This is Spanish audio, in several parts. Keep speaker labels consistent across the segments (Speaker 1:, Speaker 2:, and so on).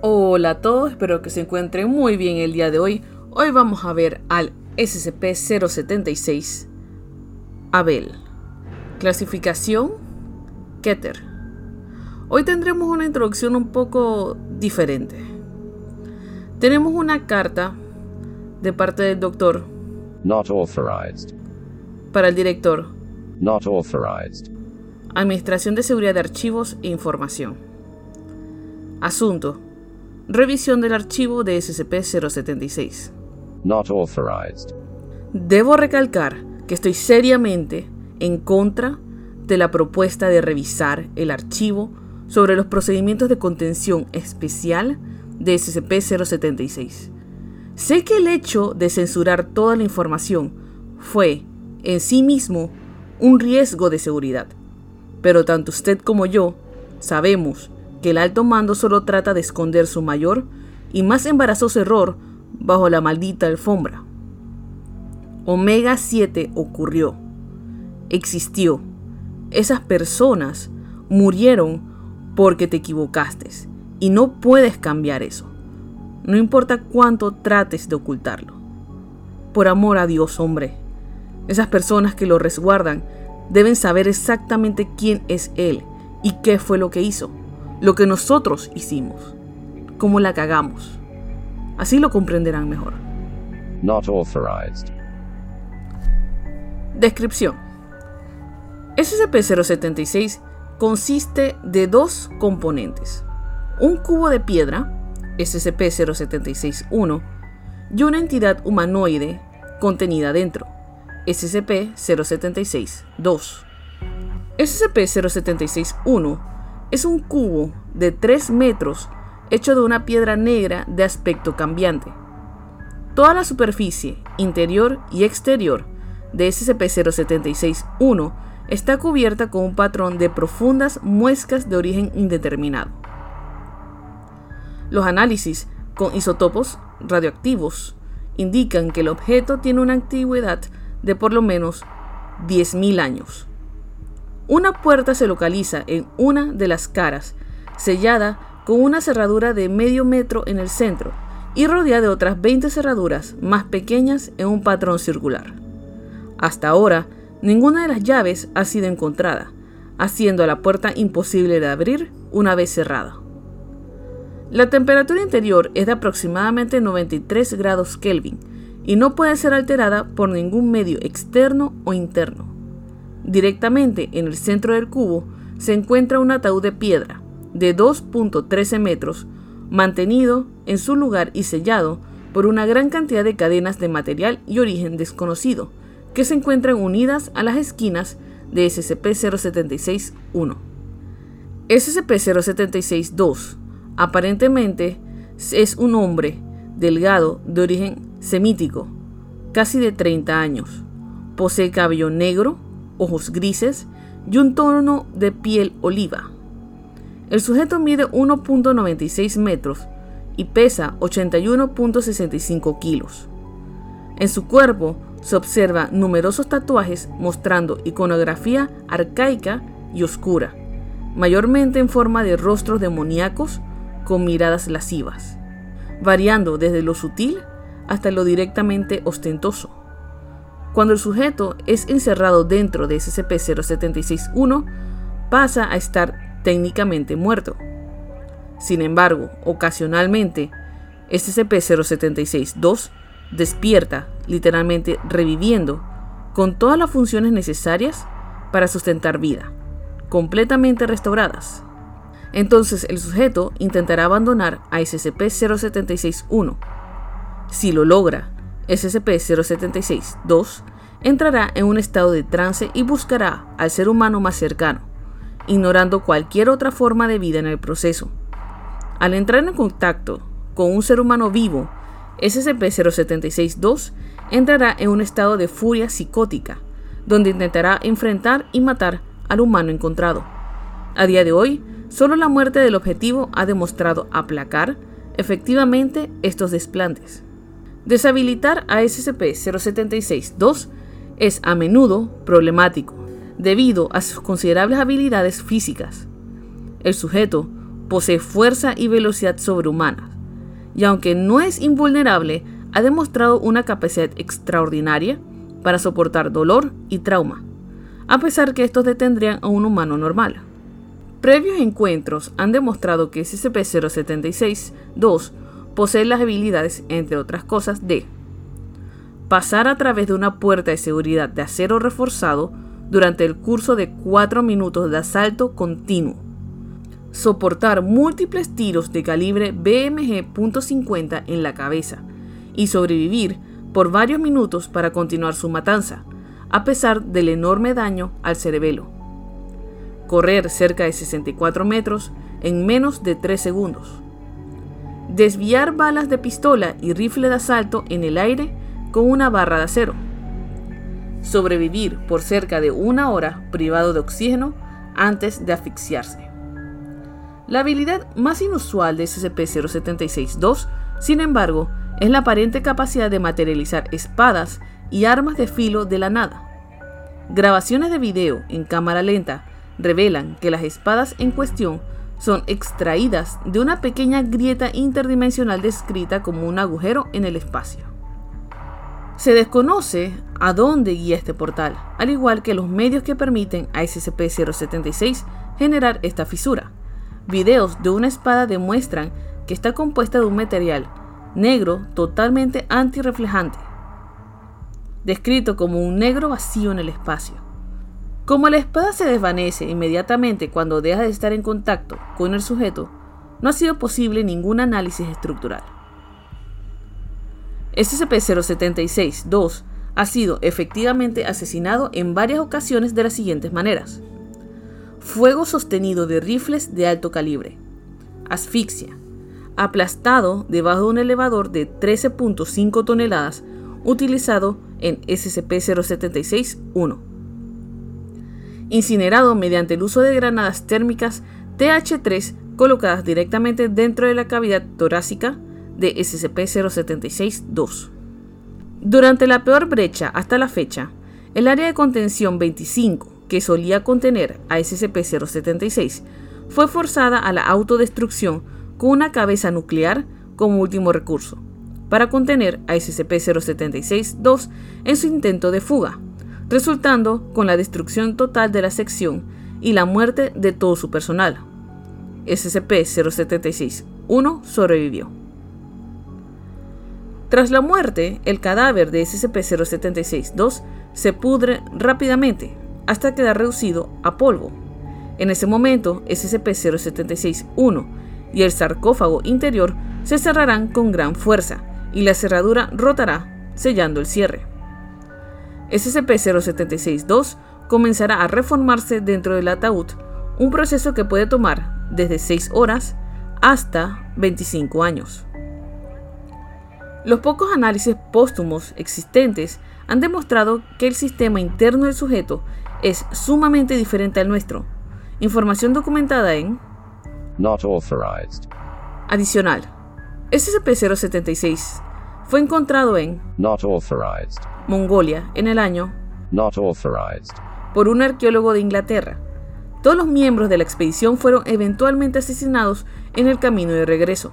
Speaker 1: Hola a todos, espero que se encuentren muy bien el día de hoy. Hoy vamos a ver al SCP-076 Abel. Clasificación Keter. Hoy tendremos una introducción un poco diferente. Tenemos una carta de parte del doctor
Speaker 2: Not authorized.
Speaker 1: para el director,
Speaker 2: Not authorized.
Speaker 1: Administración de Seguridad de Archivos e Información. Asunto. Revisión del archivo de SCP-076.
Speaker 2: Not authorized.
Speaker 1: Debo recalcar que estoy seriamente en contra de la propuesta de revisar el archivo sobre los procedimientos de contención especial de SCP-076. Sé que el hecho de censurar toda la información fue, en sí mismo, un riesgo de seguridad, pero tanto usted como yo sabemos que el alto mando solo trata de esconder su mayor y más embarazoso error bajo la maldita alfombra. Omega 7 ocurrió, existió. Esas personas murieron porque te equivocaste y no puedes cambiar eso. No importa cuánto trates de ocultarlo. Por amor a Dios, hombre. Esas personas que lo resguardan deben saber exactamente quién es Él y qué fue lo que hizo, lo que nosotros hicimos, cómo la cagamos. Así lo comprenderán mejor.
Speaker 2: Not authorized.
Speaker 1: Descripción. SCP-076 consiste de dos componentes. Un cubo de piedra, SCP-076-1, y una entidad humanoide contenida dentro, SCP-076-2. SCP-076-1 es un cubo de 3 metros hecho de una piedra negra de aspecto cambiante. Toda la superficie, interior y exterior, de SCP-076-1 está cubierta con un patrón de profundas muescas de origen indeterminado. Los análisis con isótopos radioactivos indican que el objeto tiene una antigüedad de por lo menos 10.000 años. Una puerta se localiza en una de las caras, sellada con una cerradura de medio metro en el centro y rodeada de otras 20 cerraduras más pequeñas en un patrón circular. Hasta ahora, ninguna de las llaves ha sido encontrada, haciendo la puerta imposible de abrir una vez cerrada. La temperatura interior es de aproximadamente 93 grados Kelvin y no puede ser alterada por ningún medio externo o interno. Directamente en el centro del cubo se encuentra un ataúd de piedra de 2.13 metros, mantenido en su lugar y sellado por una gran cantidad de cadenas de material y origen desconocido, que se encuentran unidas a las esquinas de SCP-076-1. SCP-076-2 aparentemente es un hombre delgado de origen semítico, casi de 30 años. Posee cabello negro, ojos grises y un tono de piel oliva. El sujeto mide 1.96 metros y pesa 81.65 kilos. En su cuerpo se observa numerosos tatuajes mostrando iconografía arcaica y oscura, mayormente en forma de rostros demoníacos con miradas lascivas, variando desde lo sutil hasta lo directamente ostentoso. Cuando el sujeto es encerrado dentro de SCP-076-1, pasa a estar técnicamente muerto. Sin embargo, ocasionalmente, SCP-076-2 despierta, literalmente reviviendo, con todas las funciones necesarias para sustentar vida, completamente restauradas. Entonces el sujeto intentará abandonar a SCP-076-1. Si lo logra, SCP-076-2 entrará en un estado de trance y buscará al ser humano más cercano, ignorando cualquier otra forma de vida en el proceso. Al entrar en contacto con un ser humano vivo, SCP-076-2 entrará en un estado de furia psicótica, donde intentará enfrentar y matar al humano encontrado. A día de hoy, solo la muerte del objetivo ha demostrado aplacar efectivamente estos desplantes. Deshabilitar a SCP-076-2 es a menudo problemático, debido a sus considerables habilidades físicas. El sujeto posee fuerza y velocidad sobrehumanas, y aunque no es invulnerable, ha demostrado una capacidad extraordinaria para soportar dolor y trauma, a pesar que estos detendrían a un humano normal. Previos encuentros han demostrado que SCP-076-2 posee las habilidades, entre otras cosas, de pasar a través de una puerta de seguridad de acero reforzado durante el curso de 4 minutos de asalto continuo, soportar múltiples tiros de calibre BMG.50 en la cabeza y sobrevivir por varios minutos para continuar su matanza, a pesar del enorme daño al cerebelo. Correr cerca de 64 metros en menos de 3 segundos. Desviar balas de pistola y rifle de asalto en el aire con una barra de acero. Sobrevivir por cerca de una hora privado de oxígeno antes de asfixiarse. La habilidad más inusual de SCP-076-2, sin embargo, es la aparente capacidad de materializar espadas y armas de filo de la nada. Grabaciones de video en cámara lenta revelan que las espadas en cuestión son extraídas de una pequeña grieta interdimensional descrita como un agujero en el espacio. Se desconoce a dónde guía este portal, al igual que los medios que permiten a SCP-076 generar esta fisura. Videos de una espada demuestran que está compuesta de un material negro totalmente antirreflejante, descrito como un negro vacío en el espacio. Como la espada se desvanece inmediatamente cuando deja de estar en contacto con el sujeto, no ha sido posible ningún análisis estructural. SCP-076-2 ha sido efectivamente asesinado en varias ocasiones de las siguientes maneras. Fuego sostenido de rifles de alto calibre. Asfixia. Aplastado debajo de un elevador de 13.5 toneladas utilizado en SCP-076-1. Incinerado mediante el uso de granadas térmicas TH3 colocadas directamente dentro de la cavidad torácica de SCP-076-2. Durante la peor brecha hasta la fecha, el área de contención 25, que solía contener a SCP-076, fue forzada a la autodestrucción con una cabeza nuclear como último recurso, para contener a SCP-076-2 en su intento de fuga, resultando con la destrucción total de la sección y la muerte de todo su personal. SCP-076-1 sobrevivió. Tras la muerte, el cadáver de SCP-076-2 se pudre rápidamente hasta quedar reducido a polvo. En ese momento, SCP-076-1 y el sarcófago interior se cerrarán con gran fuerza y la cerradura rotará, sellando el cierre. SCP-076-2 comenzará a reformarse dentro del ataúd, un proceso que puede tomar desde 6 horas hasta 25 años. Los pocos análisis póstumos existentes han demostrado que el sistema interno del sujeto es sumamente diferente al nuestro. Información documentada en
Speaker 2: Not authorized.
Speaker 1: Adicional. SCP-076 fue encontrado en
Speaker 2: Not authorized.
Speaker 1: Mongolia en el año
Speaker 2: Not authorized.
Speaker 1: por un arqueólogo de Inglaterra. Todos los miembros de la expedición fueron eventualmente asesinados en el camino de regreso.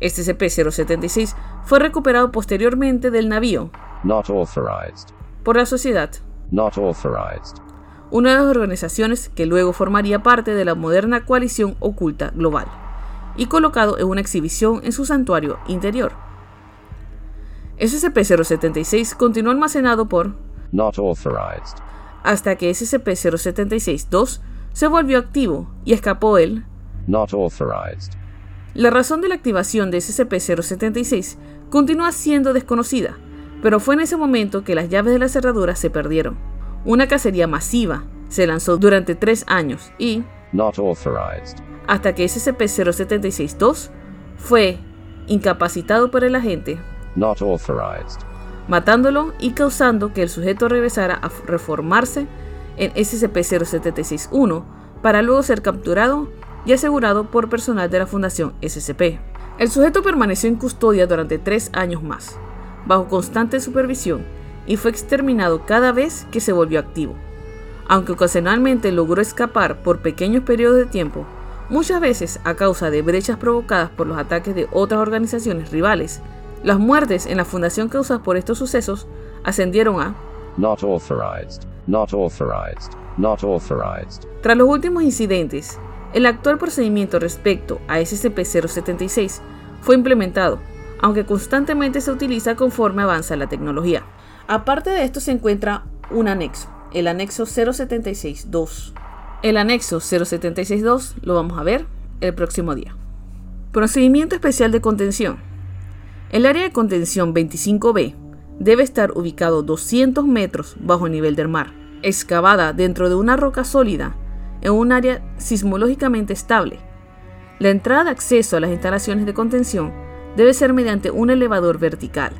Speaker 1: SCP-076 fue recuperado posteriormente del navío
Speaker 2: Not authorized.
Speaker 1: por la Sociedad,
Speaker 2: Not authorized.
Speaker 1: una de las organizaciones que luego formaría parte de la moderna coalición oculta global, y colocado en una exhibición en su santuario interior. SCP-076 continuó almacenado por
Speaker 2: Not authorized.
Speaker 1: hasta que SCP-076-2 se volvió activo y escapó él.
Speaker 2: Not authorized.
Speaker 1: La razón de la activación de SCP-076 continúa siendo desconocida, pero fue en ese momento que las llaves de la cerradura se perdieron. Una cacería masiva se lanzó durante tres años y,
Speaker 2: Not authorized.
Speaker 1: hasta que SCP-076-2 fue incapacitado por el agente,
Speaker 2: Not authorized.
Speaker 1: matándolo y causando que el sujeto regresara a reformarse en SCP-076-1 para luego ser capturado y asegurado por personal de la Fundación SCP. El sujeto permaneció en custodia durante tres años más, bajo constante supervisión, y fue exterminado cada vez que se volvió activo. Aunque ocasionalmente logró escapar por pequeños periodos de tiempo, Muchas veces, a causa de brechas provocadas por los ataques de otras organizaciones rivales, las muertes en la fundación causadas por estos sucesos ascendieron a
Speaker 2: Not authorized. Not authorized. Not authorized.
Speaker 1: Tras los últimos incidentes, el actual procedimiento respecto a SCP-076 fue implementado, aunque constantemente se utiliza conforme avanza la tecnología. Aparte de esto se encuentra un anexo, el anexo 076-2. El anexo 076-2 lo vamos a ver el próximo día. Procedimiento especial de contención. El área de contención 25B debe estar ubicado 200 metros bajo el nivel del mar, excavada dentro de una roca sólida en un área sismológicamente estable. La entrada de acceso a las instalaciones de contención debe ser mediante un elevador vertical,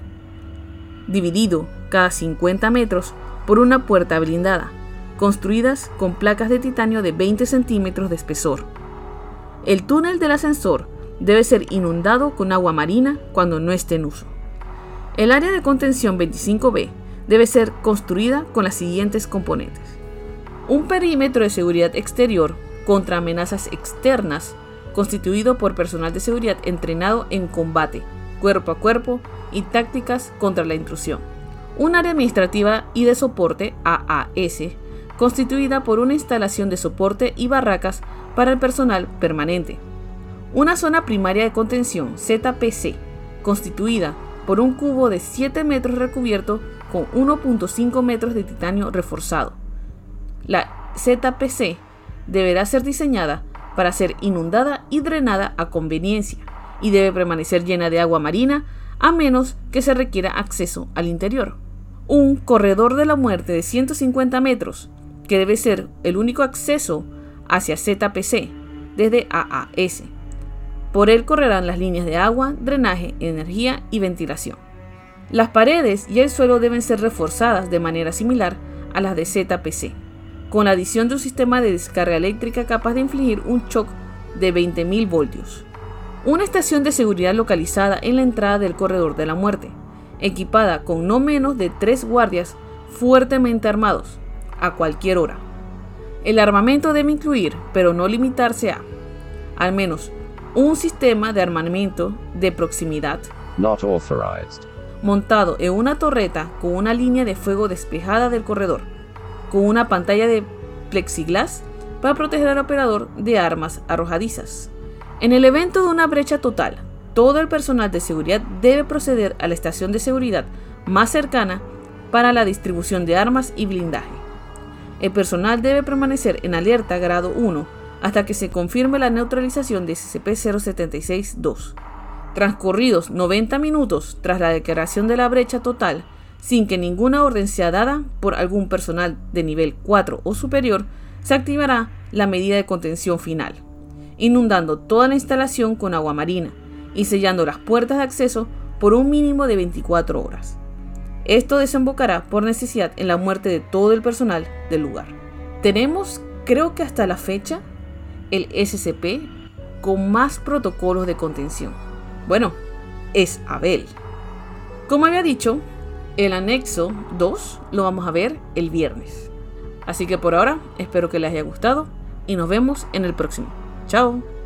Speaker 1: dividido cada 50 metros por una puerta blindada, construidas con placas de titanio de 20 centímetros de espesor. El túnel del ascensor debe ser inundado con agua marina cuando no esté en uso. El área de contención 25B debe ser construida con las siguientes componentes. Un perímetro de seguridad exterior contra amenazas externas constituido por personal de seguridad entrenado en combate, cuerpo a cuerpo y tácticas contra la intrusión. Un área administrativa y de soporte AAS constituida por una instalación de soporte y barracas para el personal permanente. Una zona primaria de contención ZPC constituida por un cubo de 7 metros recubierto con 1.5 metros de titanio reforzado. La ZPC deberá ser diseñada para ser inundada y drenada a conveniencia y debe permanecer llena de agua marina a menos que se requiera acceso al interior. Un corredor de la muerte de 150 metros, que debe ser el único acceso hacia ZPC desde AAS. Por él correrán las líneas de agua, drenaje, energía y ventilación. Las paredes y el suelo deben ser reforzadas de manera similar a las de ZPC con la adición de un sistema de descarga eléctrica capaz de infligir un shock de 20.000 voltios. Una estación de seguridad localizada en la entrada del corredor de la muerte, equipada con no menos de tres guardias fuertemente armados, a cualquier hora. El armamento debe incluir, pero no limitarse a, al menos, un sistema de armamento de proximidad
Speaker 2: Not authorized.
Speaker 1: montado en una torreta con una línea de fuego despejada del corredor, con una pantalla de plexiglas para proteger al operador de armas arrojadizas. En el evento de una brecha total, todo el personal de seguridad debe proceder a la estación de seguridad más cercana para la distribución de armas y blindaje. El personal debe permanecer en alerta grado 1 hasta que se confirme la neutralización de SCP-076-2. Transcurridos 90 minutos tras la declaración de la brecha total, sin que ninguna orden sea dada por algún personal de nivel 4 o superior, se activará la medida de contención final, inundando toda la instalación con agua marina y sellando las puertas de acceso por un mínimo de 24 horas. Esto desembocará por necesidad en la muerte de todo el personal del lugar. Tenemos, creo que hasta la fecha, el SCP con más protocolos de contención. Bueno, es Abel. Como había dicho, el anexo 2 lo vamos a ver el viernes. Así que por ahora espero que les haya gustado y nos vemos en el próximo. Chao.